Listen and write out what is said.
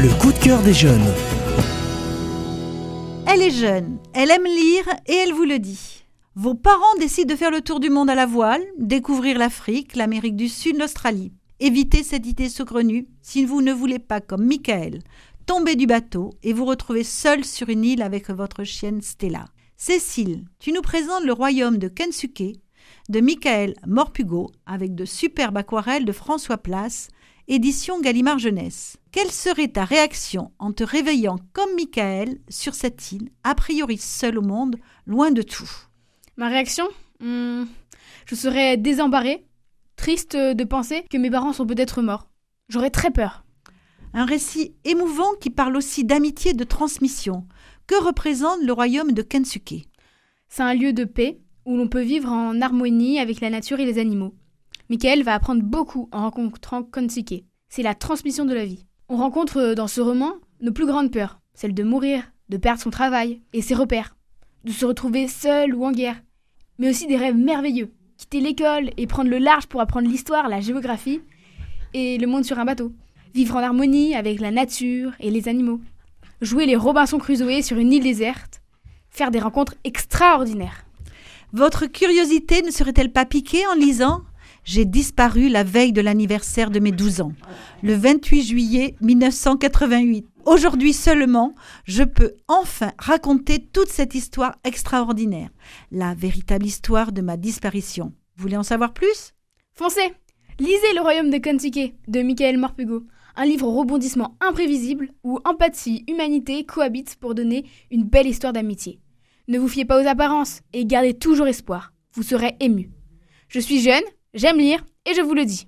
Le coup de cœur des jeunes. Elle est jeune, elle aime lire et elle vous le dit. Vos parents décident de faire le tour du monde à la voile, découvrir l'Afrique, l'Amérique du Sud, l'Australie. Évitez cette idée saugrenue si vous ne voulez pas, comme Michael, tomber du bateau et vous retrouver seul sur une île avec votre chienne Stella. Cécile, tu nous présentes le royaume de Kensuke de Michael Morpugo avec de superbes aquarelles de François Place, édition Gallimard Jeunesse. Quelle serait ta réaction en te réveillant comme Michael sur cette île, a priori seul au monde, loin de tout? Ma réaction? Hmm, Je serais désembarrée, triste de penser que mes parents sont peut-être morts. J'aurais très peur. Un récit émouvant qui parle aussi d'amitié et de transmission. Que représente le royaume de Kensuke? C'est un lieu de paix où l'on peut vivre en harmonie avec la nature et les animaux. Michael va apprendre beaucoup en rencontrant Kensuke. C'est la transmission de la vie. On rencontre dans ce roman nos plus grandes peurs, celle de mourir, de perdre son travail et ses repères, de se retrouver seul ou en guerre, mais aussi des rêves merveilleux, quitter l'école et prendre le large pour apprendre l'histoire, la géographie et le monde sur un bateau, vivre en harmonie avec la nature et les animaux, jouer les Robinson Crusoe sur une île déserte, faire des rencontres extraordinaires. Votre curiosité ne serait-elle pas piquée en lisant J'ai disparu la veille de l'anniversaire de mes 12 ans, le 28 juillet 1988. Aujourd'hui seulement, je peux enfin raconter toute cette histoire extraordinaire, la véritable histoire de ma disparition. Vous voulez en savoir plus? Foncez Lisez Le Royaume de Kentucky de Michael Morpego, un livre au rebondissement imprévisible où empathie, humanité cohabitent pour donner une belle histoire d'amitié. Ne vous fiez pas aux apparences et gardez toujours espoir. Vous serez ému. Je suis jeune, j'aime lire et je vous le dis.